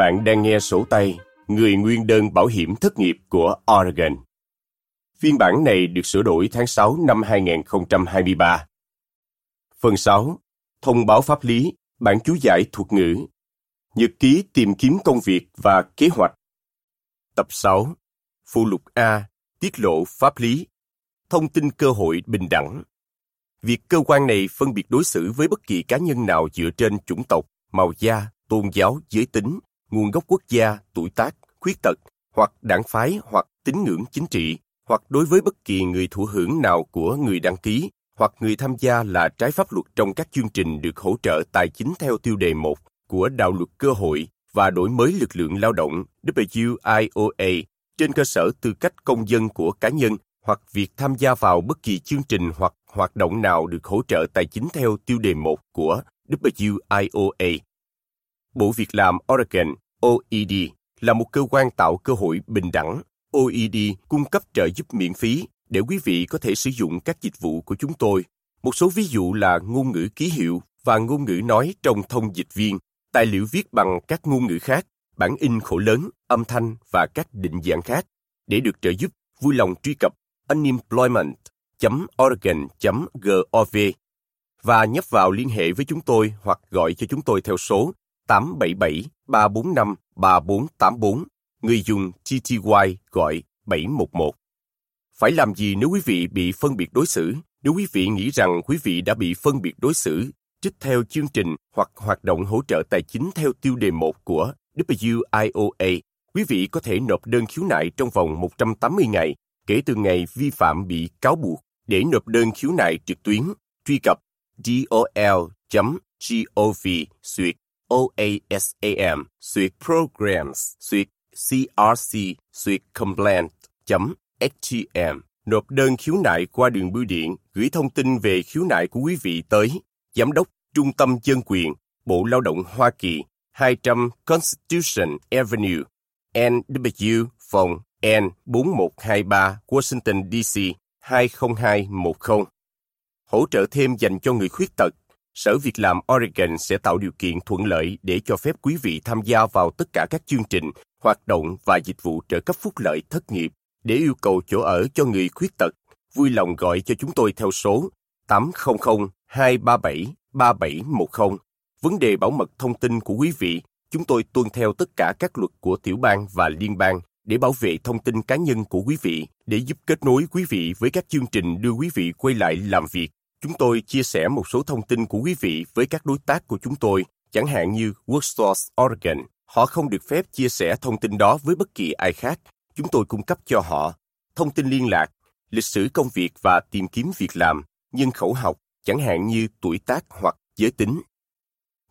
Bạn đang nghe sổ tay Người nguyên đơn bảo hiểm thất nghiệp của Oregon. Phiên bản này được sửa đổi tháng 6 năm 2023. Phần 6. Thông báo pháp lý, bản chú giải thuật ngữ, nhật ký tìm kiếm công việc và kế hoạch. Tập 6. Phụ lục A. Tiết lộ pháp lý, thông tin cơ hội bình đẳng. Việc cơ quan này phân biệt đối xử với bất kỳ cá nhân nào dựa trên chủng tộc, màu da, tôn giáo, giới tính, nguồn gốc quốc gia, tuổi tác, khuyết tật, hoặc đảng phái hoặc tín ngưỡng chính trị, hoặc đối với bất kỳ người thụ hưởng nào của người đăng ký, hoặc người tham gia là trái pháp luật trong các chương trình được hỗ trợ tài chính theo tiêu đề 1 của Đạo luật cơ hội và đổi mới lực lượng lao động WIOA trên cơ sở tư cách công dân của cá nhân hoặc việc tham gia vào bất kỳ chương trình hoặc hoạt động nào được hỗ trợ tài chính theo tiêu đề 1 của WIOA. Bộ Việc làm Oregon OED là một cơ quan tạo cơ hội bình đẳng. OED cung cấp trợ giúp miễn phí để quý vị có thể sử dụng các dịch vụ của chúng tôi. Một số ví dụ là ngôn ngữ ký hiệu và ngôn ngữ nói trong thông dịch viên, tài liệu viết bằng các ngôn ngữ khác, bản in khổ lớn, âm thanh và các định dạng khác. Để được trợ giúp, vui lòng truy cập unemployment.oregon.gov và nhấp vào liên hệ với chúng tôi hoặc gọi cho chúng tôi theo số 877 345 3484. Người dùng TTY gọi 711. Phải làm gì nếu quý vị bị phân biệt đối xử? Nếu quý vị nghĩ rằng quý vị đã bị phân biệt đối xử, trích theo chương trình hoặc hoạt động hỗ trợ tài chính theo tiêu đề 1 của WIOA, quý vị có thể nộp đơn khiếu nại trong vòng 180 ngày kể từ ngày vi phạm bị cáo buộc. Để nộp đơn khiếu nại trực tuyến, truy cập dol.gov suyệt OASAM suyệt Programs suyệt CRC suyệt Complaint HTM nộp đơn khiếu nại qua đường bưu điện, gửi thông tin về khiếu nại của quý vị tới Giám đốc Trung tâm Dân quyền, Bộ Lao động Hoa Kỳ 200 Constitution Avenue NW phòng N4123 Washington DC 20210 hỗ trợ thêm dành cho người khuyết tật. Sở Việc làm Oregon sẽ tạo điều kiện thuận lợi để cho phép quý vị tham gia vào tất cả các chương trình, hoạt động và dịch vụ trợ cấp phúc lợi thất nghiệp để yêu cầu chỗ ở cho người khuyết tật. Vui lòng gọi cho chúng tôi theo số 800 237 3710. Vấn đề bảo mật thông tin của quý vị, chúng tôi tuân theo tất cả các luật của tiểu bang và liên bang để bảo vệ thông tin cá nhân của quý vị, để giúp kết nối quý vị với các chương trình đưa quý vị quay lại làm việc Chúng tôi chia sẻ một số thông tin của quý vị với các đối tác của chúng tôi, chẳng hạn như Worksource Oregon. Họ không được phép chia sẻ thông tin đó với bất kỳ ai khác. Chúng tôi cung cấp cho họ thông tin liên lạc, lịch sử công việc và tìm kiếm việc làm, nhân khẩu học, chẳng hạn như tuổi tác hoặc giới tính.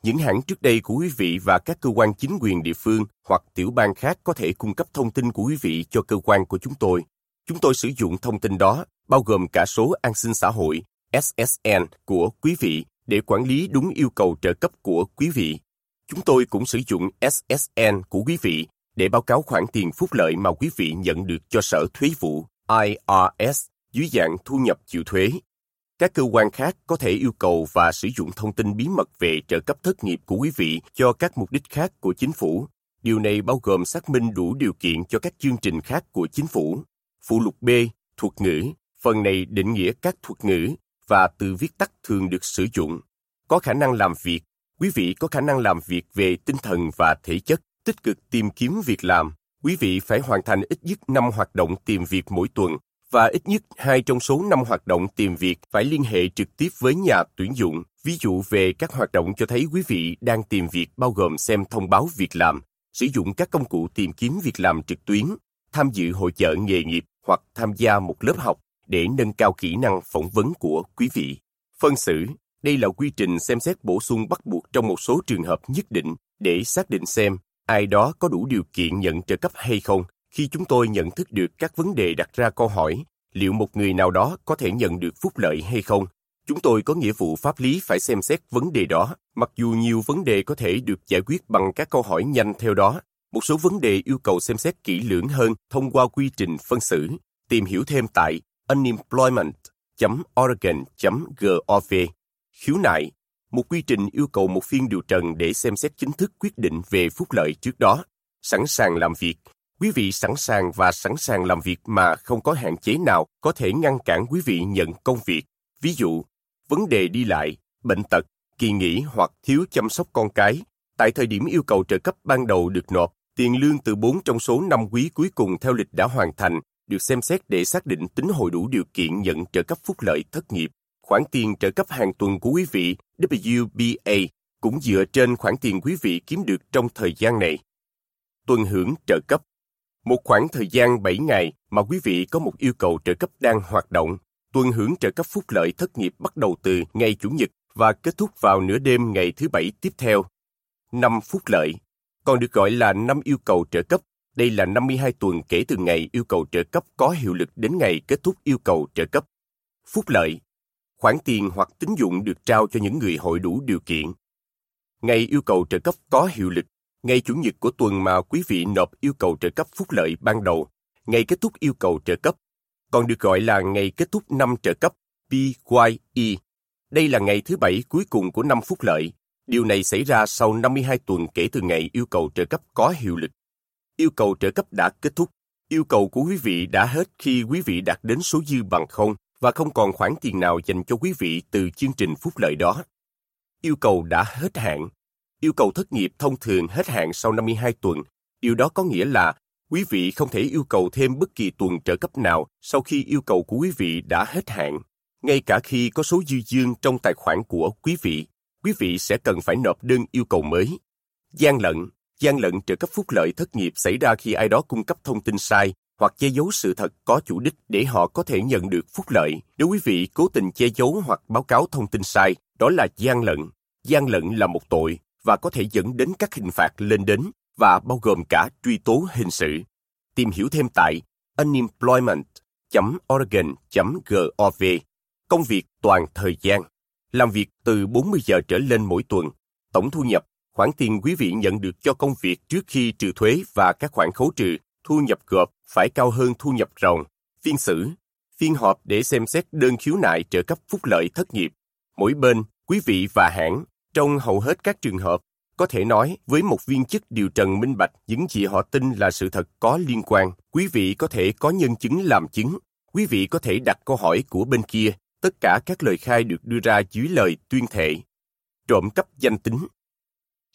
Những hãng trước đây của quý vị và các cơ quan chính quyền địa phương hoặc tiểu bang khác có thể cung cấp thông tin của quý vị cho cơ quan của chúng tôi. Chúng tôi sử dụng thông tin đó, bao gồm cả số an sinh xã hội, SSN của quý vị để quản lý đúng yêu cầu trợ cấp của quý vị. Chúng tôi cũng sử dụng SSN của quý vị để báo cáo khoản tiền phúc lợi mà quý vị nhận được cho Sở Thuế vụ IRS dưới dạng thu nhập chịu thuế. Các cơ quan khác có thể yêu cầu và sử dụng thông tin bí mật về trợ cấp thất nghiệp của quý vị cho các mục đích khác của chính phủ. Điều này bao gồm xác minh đủ điều kiện cho các chương trình khác của chính phủ. Phụ lục B, thuật ngữ. Phần này định nghĩa các thuật ngữ và từ viết tắt thường được sử dụng. Có khả năng làm việc, quý vị có khả năng làm việc về tinh thần và thể chất, tích cực tìm kiếm việc làm. Quý vị phải hoàn thành ít nhất 5 hoạt động tìm việc mỗi tuần và ít nhất hai trong số năm hoạt động tìm việc phải liên hệ trực tiếp với nhà tuyển dụng. Ví dụ về các hoạt động cho thấy quý vị đang tìm việc bao gồm xem thông báo việc làm, sử dụng các công cụ tìm kiếm việc làm trực tuyến, tham dự hội chợ nghề nghiệp hoặc tham gia một lớp học để nâng cao kỹ năng phỏng vấn của quý vị. Phân xử, đây là quy trình xem xét bổ sung bắt buộc trong một số trường hợp nhất định để xác định xem ai đó có đủ điều kiện nhận trợ cấp hay không khi chúng tôi nhận thức được các vấn đề đặt ra câu hỏi liệu một người nào đó có thể nhận được phúc lợi hay không chúng tôi có nghĩa vụ pháp lý phải xem xét vấn đề đó mặc dù nhiều vấn đề có thể được giải quyết bằng các câu hỏi nhanh theo đó một số vấn đề yêu cầu xem xét kỹ lưỡng hơn thông qua quy trình phân xử tìm hiểu thêm tại unemployment.oregon.gov khiếu nại một quy trình yêu cầu một phiên điều trần để xem xét chính thức quyết định về phúc lợi trước đó. Sẵn sàng làm việc. Quý vị sẵn sàng và sẵn sàng làm việc mà không có hạn chế nào có thể ngăn cản quý vị nhận công việc. Ví dụ, vấn đề đi lại, bệnh tật, kỳ nghỉ hoặc thiếu chăm sóc con cái. Tại thời điểm yêu cầu trợ cấp ban đầu được nộp, tiền lương từ 4 trong số 5 quý cuối cùng theo lịch đã hoàn thành được xem xét để xác định tính hội đủ điều kiện nhận trợ cấp phúc lợi thất nghiệp. Khoản tiền trợ cấp hàng tuần của quý vị WBA cũng dựa trên khoản tiền quý vị kiếm được trong thời gian này. Tuần hưởng trợ cấp Một khoảng thời gian 7 ngày mà quý vị có một yêu cầu trợ cấp đang hoạt động, tuần hưởng trợ cấp phúc lợi thất nghiệp bắt đầu từ ngày Chủ nhật và kết thúc vào nửa đêm ngày thứ Bảy tiếp theo. Năm phúc lợi, còn được gọi là năm yêu cầu trợ cấp. Đây là 52 tuần kể từ ngày yêu cầu trợ cấp có hiệu lực đến ngày kết thúc yêu cầu trợ cấp. Phúc lợi, khoản tiền hoặc tín dụng được trao cho những người hội đủ điều kiện. Ngày yêu cầu trợ cấp có hiệu lực, ngày chủ nhật của tuần mà quý vị nộp yêu cầu trợ cấp phúc lợi ban đầu, ngày kết thúc yêu cầu trợ cấp, còn được gọi là ngày kết thúc năm trợ cấp PYE. Đây là ngày thứ bảy cuối cùng của năm phúc lợi. Điều này xảy ra sau 52 tuần kể từ ngày yêu cầu trợ cấp có hiệu lực. Yêu cầu trợ cấp đã kết thúc. Yêu cầu của quý vị đã hết khi quý vị đạt đến số dư bằng không và không còn khoản tiền nào dành cho quý vị từ chương trình phúc lợi đó. Yêu cầu đã hết hạn. Yêu cầu thất nghiệp thông thường hết hạn sau 52 tuần. Điều đó có nghĩa là quý vị không thể yêu cầu thêm bất kỳ tuần trợ cấp nào sau khi yêu cầu của quý vị đã hết hạn. Ngay cả khi có số dư dương trong tài khoản của quý vị, quý vị sẽ cần phải nộp đơn yêu cầu mới. Gian lận, gian lận trợ cấp phúc lợi thất nghiệp xảy ra khi ai đó cung cấp thông tin sai hoặc che giấu sự thật có chủ đích để họ có thể nhận được phúc lợi. Nếu quý vị cố tình che giấu hoặc báo cáo thông tin sai, đó là gian lận. Gian lận là một tội và có thể dẫn đến các hình phạt lên đến và bao gồm cả truy tố hình sự. Tìm hiểu thêm tại unemployment.oregon.gov Công việc toàn thời gian Làm việc từ 40 giờ trở lên mỗi tuần Tổng thu nhập khoản tiền quý vị nhận được cho công việc trước khi trừ thuế và các khoản khấu trừ thu nhập gộp phải cao hơn thu nhập ròng, phiên xử, phiên họp để xem xét đơn khiếu nại trợ cấp phúc lợi thất nghiệp. Mỗi bên, quý vị và hãng, trong hầu hết các trường hợp, có thể nói với một viên chức điều trần minh bạch những gì họ tin là sự thật có liên quan. Quý vị có thể có nhân chứng làm chứng. Quý vị có thể đặt câu hỏi của bên kia. Tất cả các lời khai được đưa ra dưới lời tuyên thệ. Trộm cắp danh tính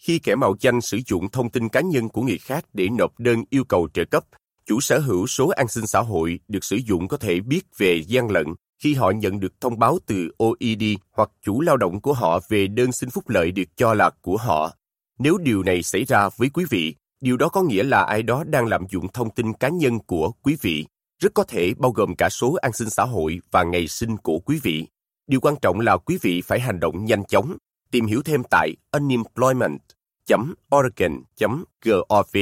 khi kẻ mạo danh sử dụng thông tin cá nhân của người khác để nộp đơn yêu cầu trợ cấp, chủ sở hữu số an sinh xã hội được sử dụng có thể biết về gian lận khi họ nhận được thông báo từ OED hoặc chủ lao động của họ về đơn xin phúc lợi được cho là của họ. Nếu điều này xảy ra với quý vị, điều đó có nghĩa là ai đó đang lạm dụng thông tin cá nhân của quý vị, rất có thể bao gồm cả số an sinh xã hội và ngày sinh của quý vị. Điều quan trọng là quý vị phải hành động nhanh chóng, tìm hiểu thêm tại Oregon.gov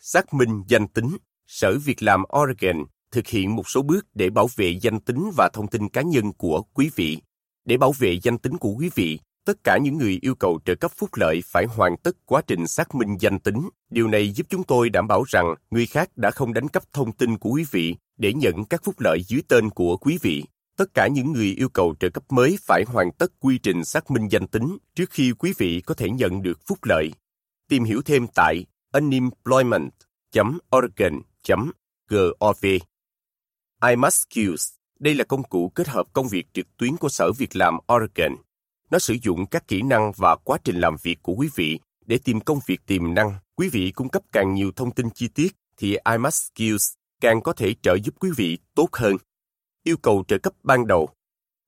xác minh danh tính, Sở Việc làm Oregon thực hiện một số bước để bảo vệ danh tính và thông tin cá nhân của quý vị. Để bảo vệ danh tính của quý vị, tất cả những người yêu cầu trợ cấp phúc lợi phải hoàn tất quá trình xác minh danh tính. Điều này giúp chúng tôi đảm bảo rằng người khác đã không đánh cắp thông tin của quý vị để nhận các phúc lợi dưới tên của quý vị. Tất cả những người yêu cầu trợ cấp mới phải hoàn tất quy trình xác minh danh tính trước khi quý vị có thể nhận được phúc lợi. Tìm hiểu thêm tại unemployment.oregon.gov. iMaskills, đây là công cụ kết hợp công việc trực tuyến của Sở Việc làm Oregon. Nó sử dụng các kỹ năng và quá trình làm việc của quý vị để tìm công việc tiềm năng. Quý vị cung cấp càng nhiều thông tin chi tiết thì imaskills càng có thể trợ giúp quý vị tốt hơn yêu cầu trợ cấp ban đầu.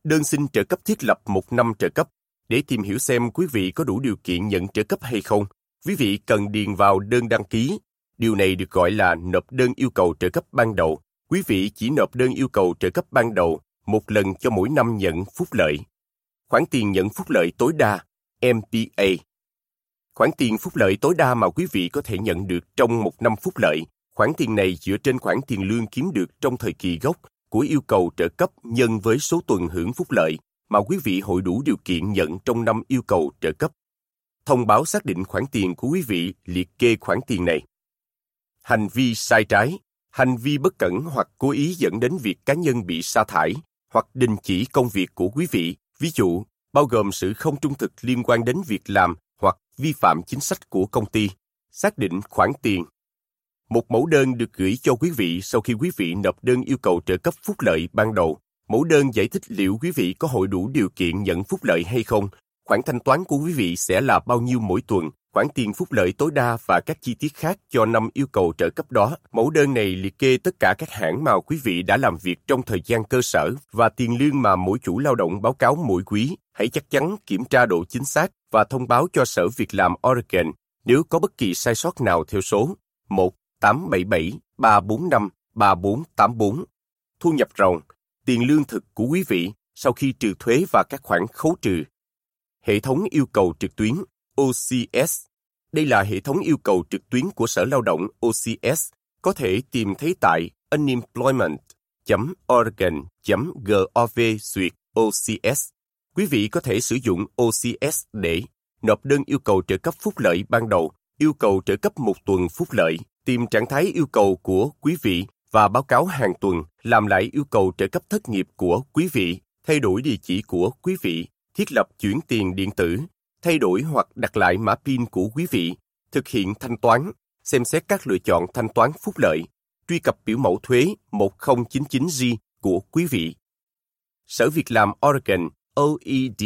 Đơn xin trợ cấp thiết lập một năm trợ cấp. Để tìm hiểu xem quý vị có đủ điều kiện nhận trợ cấp hay không, quý vị cần điền vào đơn đăng ký. Điều này được gọi là nộp đơn yêu cầu trợ cấp ban đầu. Quý vị chỉ nộp đơn yêu cầu trợ cấp ban đầu một lần cho mỗi năm nhận phúc lợi. Khoản tiền nhận phúc lợi tối đa, MPA. Khoản tiền phúc lợi tối đa mà quý vị có thể nhận được trong một năm phúc lợi. Khoản tiền này dựa trên khoản tiền lương kiếm được trong thời kỳ gốc của yêu cầu trợ cấp nhân với số tuần hưởng phúc lợi mà quý vị hội đủ điều kiện nhận trong năm yêu cầu trợ cấp. Thông báo xác định khoản tiền của quý vị liệt kê khoản tiền này. Hành vi sai trái, hành vi bất cẩn hoặc cố ý dẫn đến việc cá nhân bị sa thải hoặc đình chỉ công việc của quý vị, ví dụ bao gồm sự không trung thực liên quan đến việc làm hoặc vi phạm chính sách của công ty, xác định khoản tiền. Một mẫu đơn được gửi cho quý vị sau khi quý vị nộp đơn yêu cầu trợ cấp phúc lợi ban đầu. Mẫu đơn giải thích liệu quý vị có hội đủ điều kiện nhận phúc lợi hay không, khoản thanh toán của quý vị sẽ là bao nhiêu mỗi tuần, khoản tiền phúc lợi tối đa và các chi tiết khác cho năm yêu cầu trợ cấp đó. Mẫu đơn này liệt kê tất cả các hãng mà quý vị đã làm việc trong thời gian cơ sở và tiền lương mà mỗi chủ lao động báo cáo mỗi quý. Hãy chắc chắn kiểm tra độ chính xác và thông báo cho Sở Việc làm Oregon nếu có bất kỳ sai sót nào theo số 1 877 345 3484. Thu nhập ròng, tiền lương thực của quý vị sau khi trừ thuế và các khoản khấu trừ. Hệ thống yêu cầu trực tuyến OCS. Đây là hệ thống yêu cầu trực tuyến của Sở Lao động OCS, có thể tìm thấy tại unemployment.oregon.gov duyệt OCS. Quý vị có thể sử dụng OCS để nộp đơn yêu cầu trợ cấp phúc lợi ban đầu, yêu cầu trợ cấp một tuần phúc lợi, tìm trạng thái yêu cầu của quý vị và báo cáo hàng tuần, làm lại yêu cầu trợ cấp thất nghiệp của quý vị, thay đổi địa chỉ của quý vị, thiết lập chuyển tiền điện tử, thay đổi hoặc đặt lại mã PIN của quý vị, thực hiện thanh toán, xem xét các lựa chọn thanh toán phúc lợi, truy cập biểu mẫu thuế 1099G của quý vị. Sở Việc làm Oregon OED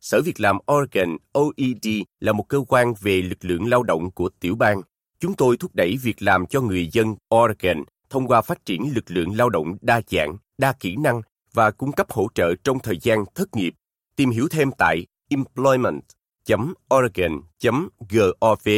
Sở Việc làm Oregon OED là một cơ quan về lực lượng lao động của tiểu bang. Chúng tôi thúc đẩy việc làm cho người dân Oregon thông qua phát triển lực lượng lao động đa dạng, đa kỹ năng và cung cấp hỗ trợ trong thời gian thất nghiệp. Tìm hiểu thêm tại employment.oregon.gov.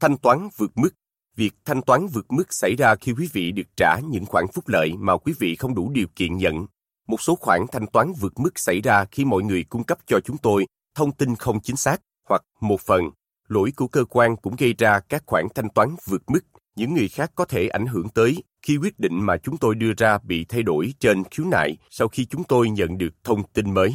Thanh toán vượt mức Việc thanh toán vượt mức xảy ra khi quý vị được trả những khoản phúc lợi mà quý vị không đủ điều kiện nhận. Một số khoản thanh toán vượt mức xảy ra khi mọi người cung cấp cho chúng tôi thông tin không chính xác hoặc một phần. Lỗi của cơ quan cũng gây ra các khoản thanh toán vượt mức. Những người khác có thể ảnh hưởng tới khi quyết định mà chúng tôi đưa ra bị thay đổi trên khiếu nại sau khi chúng tôi nhận được thông tin mới.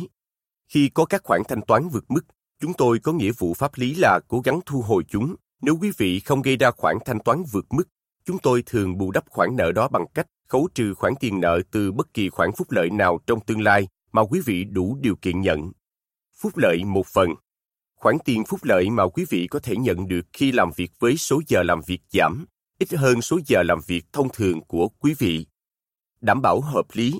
Khi có các khoản thanh toán vượt mức, chúng tôi có nghĩa vụ pháp lý là cố gắng thu hồi chúng. Nếu quý vị không gây ra khoản thanh toán vượt mức, chúng tôi thường bù đắp khoản nợ đó bằng cách khấu trừ khoản tiền nợ từ bất kỳ khoản phúc lợi nào trong tương lai mà quý vị đủ điều kiện nhận. Phúc lợi một phần Khoản tiền phúc lợi mà quý vị có thể nhận được khi làm việc với số giờ làm việc giảm, ít hơn số giờ làm việc thông thường của quý vị. Đảm bảo hợp lý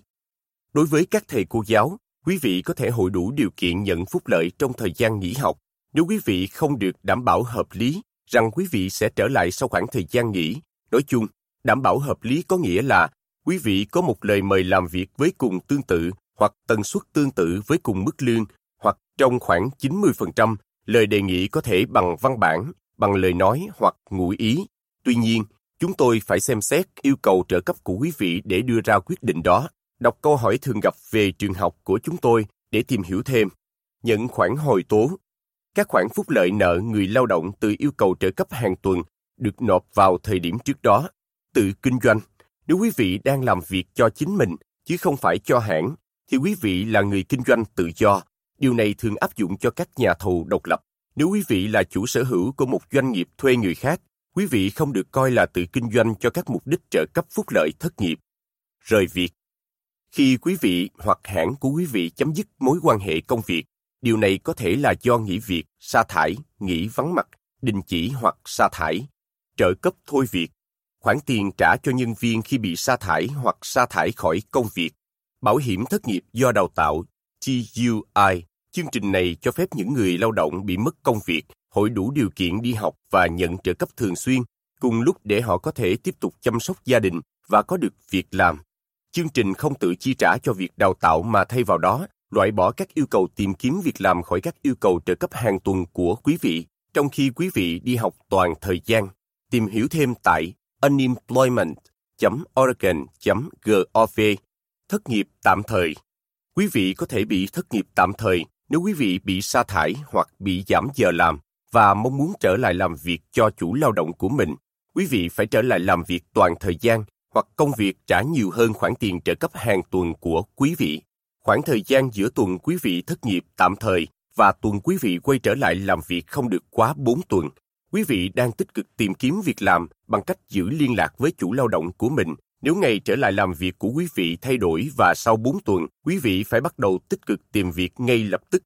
Đối với các thầy cô giáo, quý vị có thể hội đủ điều kiện nhận phúc lợi trong thời gian nghỉ học nếu quý vị không được đảm bảo hợp lý rằng quý vị sẽ trở lại sau khoảng thời gian nghỉ. Nói chung, đảm bảo hợp lý có nghĩa là quý vị có một lời mời làm việc với cùng tương tự hoặc tần suất tương tự với cùng mức lương hoặc trong khoảng 90%, lời đề nghị có thể bằng văn bản, bằng lời nói hoặc ngụ ý. Tuy nhiên, chúng tôi phải xem xét yêu cầu trợ cấp của quý vị để đưa ra quyết định đó. Đọc câu hỏi thường gặp về trường học của chúng tôi để tìm hiểu thêm. Nhận khoản hồi tố. Các khoản phúc lợi nợ người lao động từ yêu cầu trợ cấp hàng tuần được nộp vào thời điểm trước đó. Tự kinh doanh. Nếu quý vị đang làm việc cho chính mình, chứ không phải cho hãng, thì quý vị là người kinh doanh tự do. Điều này thường áp dụng cho các nhà thầu độc lập. Nếu quý vị là chủ sở hữu của một doanh nghiệp thuê người khác, quý vị không được coi là tự kinh doanh cho các mục đích trợ cấp phúc lợi thất nghiệp. Rời việc khi quý vị hoặc hãng của quý vị chấm dứt mối quan hệ công việc, điều này có thể là do nghỉ việc, sa thải, nghỉ vắng mặt, đình chỉ hoặc sa thải, trợ cấp thôi việc, khoản tiền trả cho nhân viên khi bị sa thải hoặc sa thải khỏi công việc, bảo hiểm thất nghiệp do đào tạo, TUI. Chương trình này cho phép những người lao động bị mất công việc hội đủ điều kiện đi học và nhận trợ cấp thường xuyên, cùng lúc để họ có thể tiếp tục chăm sóc gia đình và có được việc làm. Chương trình không tự chi trả cho việc đào tạo mà thay vào đó loại bỏ các yêu cầu tìm kiếm việc làm khỏi các yêu cầu trợ cấp hàng tuần của quý vị, trong khi quý vị đi học toàn thời gian. Tìm hiểu thêm tại unemployment.oregon.gov Thất nghiệp tạm thời Quý vị có thể bị thất nghiệp tạm thời nếu quý vị bị sa thải hoặc bị giảm giờ làm và mong muốn trở lại làm việc cho chủ lao động của mình. Quý vị phải trở lại làm việc toàn thời gian hoặc công việc trả nhiều hơn khoản tiền trợ cấp hàng tuần của quý vị. Khoảng thời gian giữa tuần quý vị thất nghiệp tạm thời và tuần quý vị quay trở lại làm việc không được quá 4 tuần quý vị đang tích cực tìm kiếm việc làm bằng cách giữ liên lạc với chủ lao động của mình. Nếu ngày trở lại làm việc của quý vị thay đổi và sau 4 tuần, quý vị phải bắt đầu tích cực tìm việc ngay lập tức.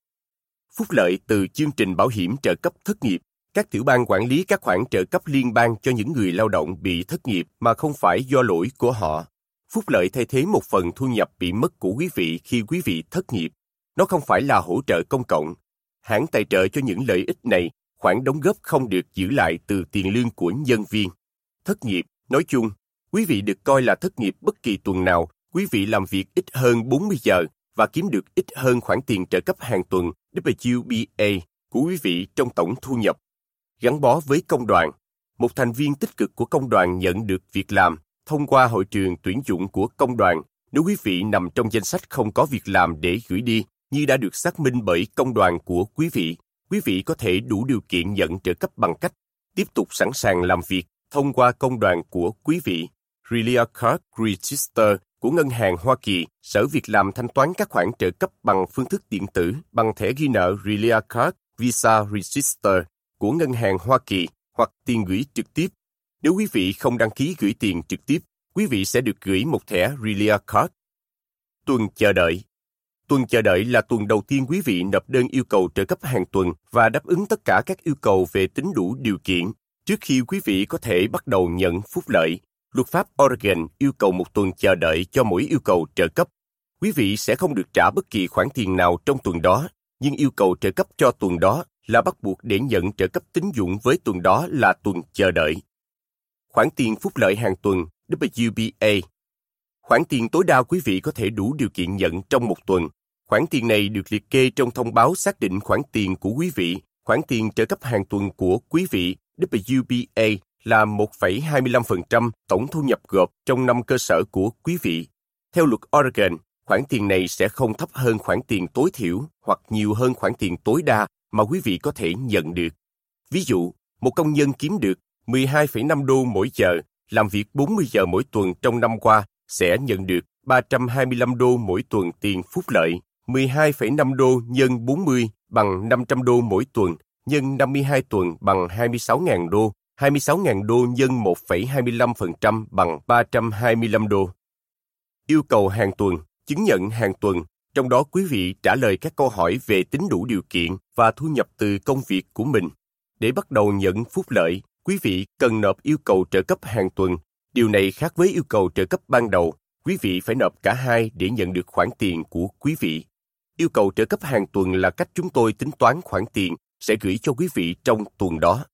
phúc lợi từ chương trình bảo hiểm trợ cấp thất nghiệp. Các tiểu bang quản lý các khoản trợ cấp liên bang cho những người lao động bị thất nghiệp mà không phải do lỗi của họ. Phúc lợi thay thế một phần thu nhập bị mất của quý vị khi quý vị thất nghiệp. Nó không phải là hỗ trợ công cộng. Hãng tài trợ cho những lợi ích này, khoản đóng góp không được giữ lại từ tiền lương của nhân viên. Thất nghiệp, nói chung, quý vị được coi là thất nghiệp bất kỳ tuần nào, quý vị làm việc ít hơn 40 giờ và kiếm được ít hơn khoản tiền trợ cấp hàng tuần WBA của quý vị trong tổng thu nhập. Gắn bó với công đoàn, một thành viên tích cực của công đoàn nhận được việc làm thông qua hội trường tuyển dụng của công đoàn. Nếu quý vị nằm trong danh sách không có việc làm để gửi đi như đã được xác minh bởi công đoàn của quý vị, quý vị có thể đủ điều kiện nhận trợ cấp bằng cách tiếp tục sẵn sàng làm việc thông qua công đoàn của quý vị. Relia Card Register của Ngân hàng Hoa Kỳ, Sở Việc làm thanh toán các khoản trợ cấp bằng phương thức điện tử bằng thẻ ghi nợ Relia Card Visa Register của Ngân hàng Hoa Kỳ hoặc tiền gửi trực tiếp. Nếu quý vị không đăng ký gửi tiền trực tiếp, quý vị sẽ được gửi một thẻ Relia Card. Tuần chờ đợi Tuần chờ đợi là tuần đầu tiên quý vị nộp đơn yêu cầu trợ cấp hàng tuần và đáp ứng tất cả các yêu cầu về tính đủ điều kiện trước khi quý vị có thể bắt đầu nhận phúc lợi luật pháp Oregon yêu cầu một tuần chờ đợi cho mỗi yêu cầu trợ cấp. Quý vị sẽ không được trả bất kỳ khoản tiền nào trong tuần đó, nhưng yêu cầu trợ cấp cho tuần đó là bắt buộc để nhận trợ cấp tín dụng với tuần đó là tuần chờ đợi. Khoản tiền phúc lợi hàng tuần WBA Khoản tiền tối đa quý vị có thể đủ điều kiện nhận trong một tuần. Khoản tiền này được liệt kê trong thông báo xác định khoản tiền của quý vị. Khoản tiền trợ cấp hàng tuần của quý vị WBA là 1,25% tổng thu nhập gộp trong năm cơ sở của quý vị. Theo luật Oregon, khoản tiền này sẽ không thấp hơn khoản tiền tối thiểu hoặc nhiều hơn khoản tiền tối đa mà quý vị có thể nhận được. Ví dụ, một công nhân kiếm được 12,5 đô mỗi giờ, làm việc 40 giờ mỗi tuần trong năm qua sẽ nhận được 325 đô mỗi tuần tiền phúc lợi, 12,5 đô nhân 40 bằng 500 đô mỗi tuần, nhân 52 tuần bằng 26.000 đô, 26.000 đô nhân 1,25% bằng 325 đô. Yêu cầu hàng tuần, chứng nhận hàng tuần, trong đó quý vị trả lời các câu hỏi về tính đủ điều kiện và thu nhập từ công việc của mình. Để bắt đầu nhận phúc lợi, quý vị cần nộp yêu cầu trợ cấp hàng tuần. Điều này khác với yêu cầu trợ cấp ban đầu. Quý vị phải nộp cả hai để nhận được khoản tiền của quý vị. Yêu cầu trợ cấp hàng tuần là cách chúng tôi tính toán khoản tiền sẽ gửi cho quý vị trong tuần đó.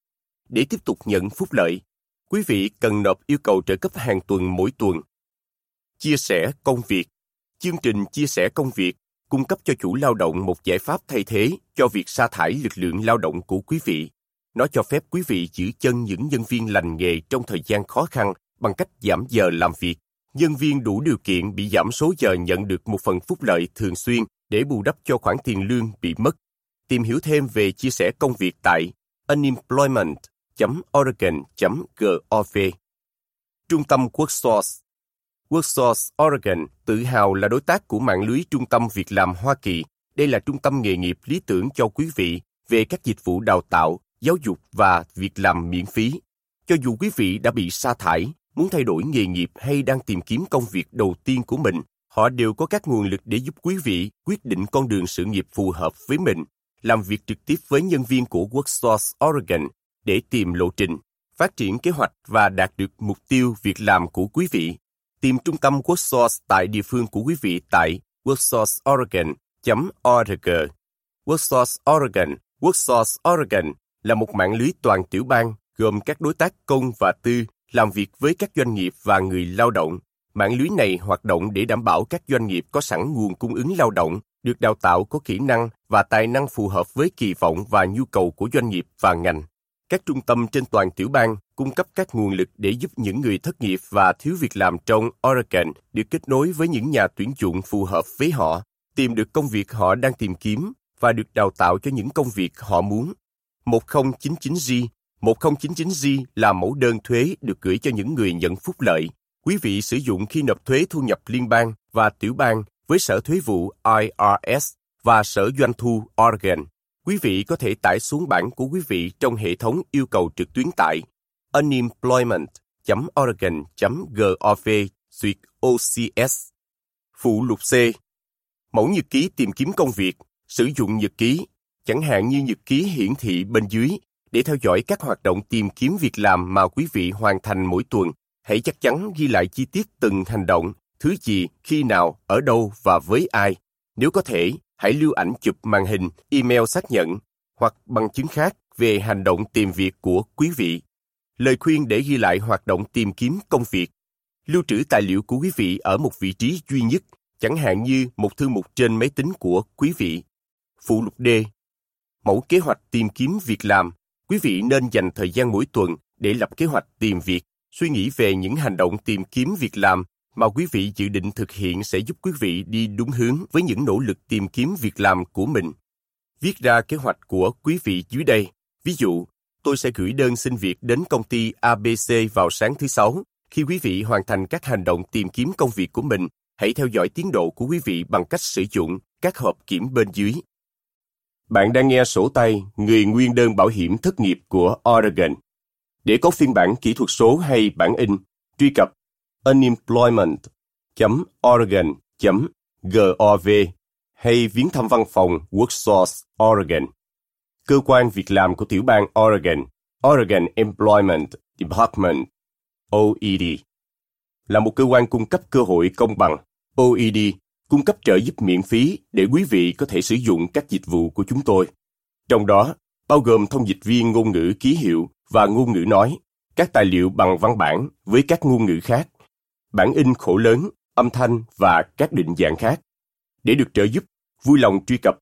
Để tiếp tục nhận phúc lợi, quý vị cần nộp yêu cầu trợ cấp hàng tuần mỗi tuần. Chia sẻ công việc Chương trình chia sẻ công việc, cung cấp cho chủ lao động một giải pháp thay thế cho việc sa thải lực lượng lao động của quý vị. Nó cho phép quý vị giữ chân những nhân viên lành nghề trong thời gian khó khăn bằng cách giảm giờ làm việc. Nhân viên đủ điều kiện bị giảm số giờ nhận được một phần phúc lợi thường xuyên để bù đắp cho khoản tiền lương bị mất. Tìm hiểu thêm về chia sẻ công việc tại unemployment.oregon.gov Trung tâm WorkSource WorkSource Oregon tự hào là đối tác của mạng lưới trung tâm việc làm Hoa Kỳ. Đây là trung tâm nghề nghiệp lý tưởng cho quý vị về các dịch vụ đào tạo, giáo dục và việc làm miễn phí. Cho dù quý vị đã bị sa thải, muốn thay đổi nghề nghiệp hay đang tìm kiếm công việc đầu tiên của mình, họ đều có các nguồn lực để giúp quý vị quyết định con đường sự nghiệp phù hợp với mình. Làm việc trực tiếp với nhân viên của WorkSource Oregon để tìm lộ trình, phát triển kế hoạch và đạt được mục tiêu việc làm của quý vị. Tìm trung tâm WorkSource tại địa phương của quý vị tại worksourceoregon.org. WorkSource Oregon WorkSource Oregon là một mạng lưới toàn tiểu bang gồm các đối tác công và tư làm việc với các doanh nghiệp và người lao động. Mạng lưới này hoạt động để đảm bảo các doanh nghiệp có sẵn nguồn cung ứng lao động, được đào tạo có kỹ năng và tài năng phù hợp với kỳ vọng và nhu cầu của doanh nghiệp và ngành. Các trung tâm trên toàn tiểu bang cung cấp các nguồn lực để giúp những người thất nghiệp và thiếu việc làm trong Oregon được kết nối với những nhà tuyển dụng phù hợp với họ, tìm được công việc họ đang tìm kiếm và được đào tạo cho những công việc họ muốn. 1099G 1099G là mẫu đơn thuế được gửi cho những người nhận phúc lợi. Quý vị sử dụng khi nộp thuế thu nhập liên bang và tiểu bang với Sở Thuế vụ IRS và Sở Doanh thu Oregon. Quý vị có thể tải xuống bản của quý vị trong hệ thống yêu cầu trực tuyến tại unemployment.oregon.gov duyệt OCS. Phụ lục C Mẫu nhật ký tìm kiếm công việc, sử dụng nhật ký, chẳng hạn như nhật ký hiển thị bên dưới, để theo dõi các hoạt động tìm kiếm việc làm mà quý vị hoàn thành mỗi tuần. Hãy chắc chắn ghi lại chi tiết từng hành động, thứ gì, khi nào, ở đâu và với ai. Nếu có thể, hãy lưu ảnh chụp màn hình, email xác nhận hoặc bằng chứng khác về hành động tìm việc của quý vị. Lời khuyên để ghi lại hoạt động tìm kiếm công việc. Lưu trữ tài liệu của quý vị ở một vị trí duy nhất, chẳng hạn như một thư mục trên máy tính của quý vị. Phụ lục D. Mẫu kế hoạch tìm kiếm việc làm. Quý vị nên dành thời gian mỗi tuần để lập kế hoạch tìm việc, suy nghĩ về những hành động tìm kiếm việc làm mà quý vị dự định thực hiện sẽ giúp quý vị đi đúng hướng với những nỗ lực tìm kiếm việc làm của mình. Viết ra kế hoạch của quý vị dưới đây. Ví dụ, tôi sẽ gửi đơn xin việc đến công ty ABC vào sáng thứ Sáu. Khi quý vị hoàn thành các hành động tìm kiếm công việc của mình, hãy theo dõi tiến độ của quý vị bằng cách sử dụng các hộp kiểm bên dưới. Bạn đang nghe sổ tay Người nguyên đơn bảo hiểm thất nghiệp của Oregon. Để có phiên bản kỹ thuật số hay bản in, truy cập unemployment.oregon.gov hay viếng thăm văn phòng WorkSource Oregon. Cơ quan việc làm của tiểu bang Oregon, Oregon Employment Department, OED, là một cơ quan cung cấp cơ hội công bằng. OED cung cấp trợ giúp miễn phí để quý vị có thể sử dụng các dịch vụ của chúng tôi. Trong đó, bao gồm thông dịch viên ngôn ngữ ký hiệu và ngôn ngữ nói, các tài liệu bằng văn bản với các ngôn ngữ khác, bản in khổ lớn, âm thanh và các định dạng khác. Để được trợ giúp, vui lòng truy cập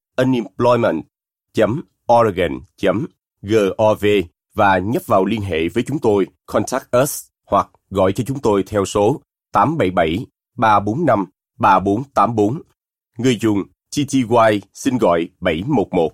oregon.gov và nhấp vào liên hệ với chúng tôi, Contact Us hoặc gọi cho chúng tôi theo số 877 345 3484. Người dùng TTY xin gọi 711.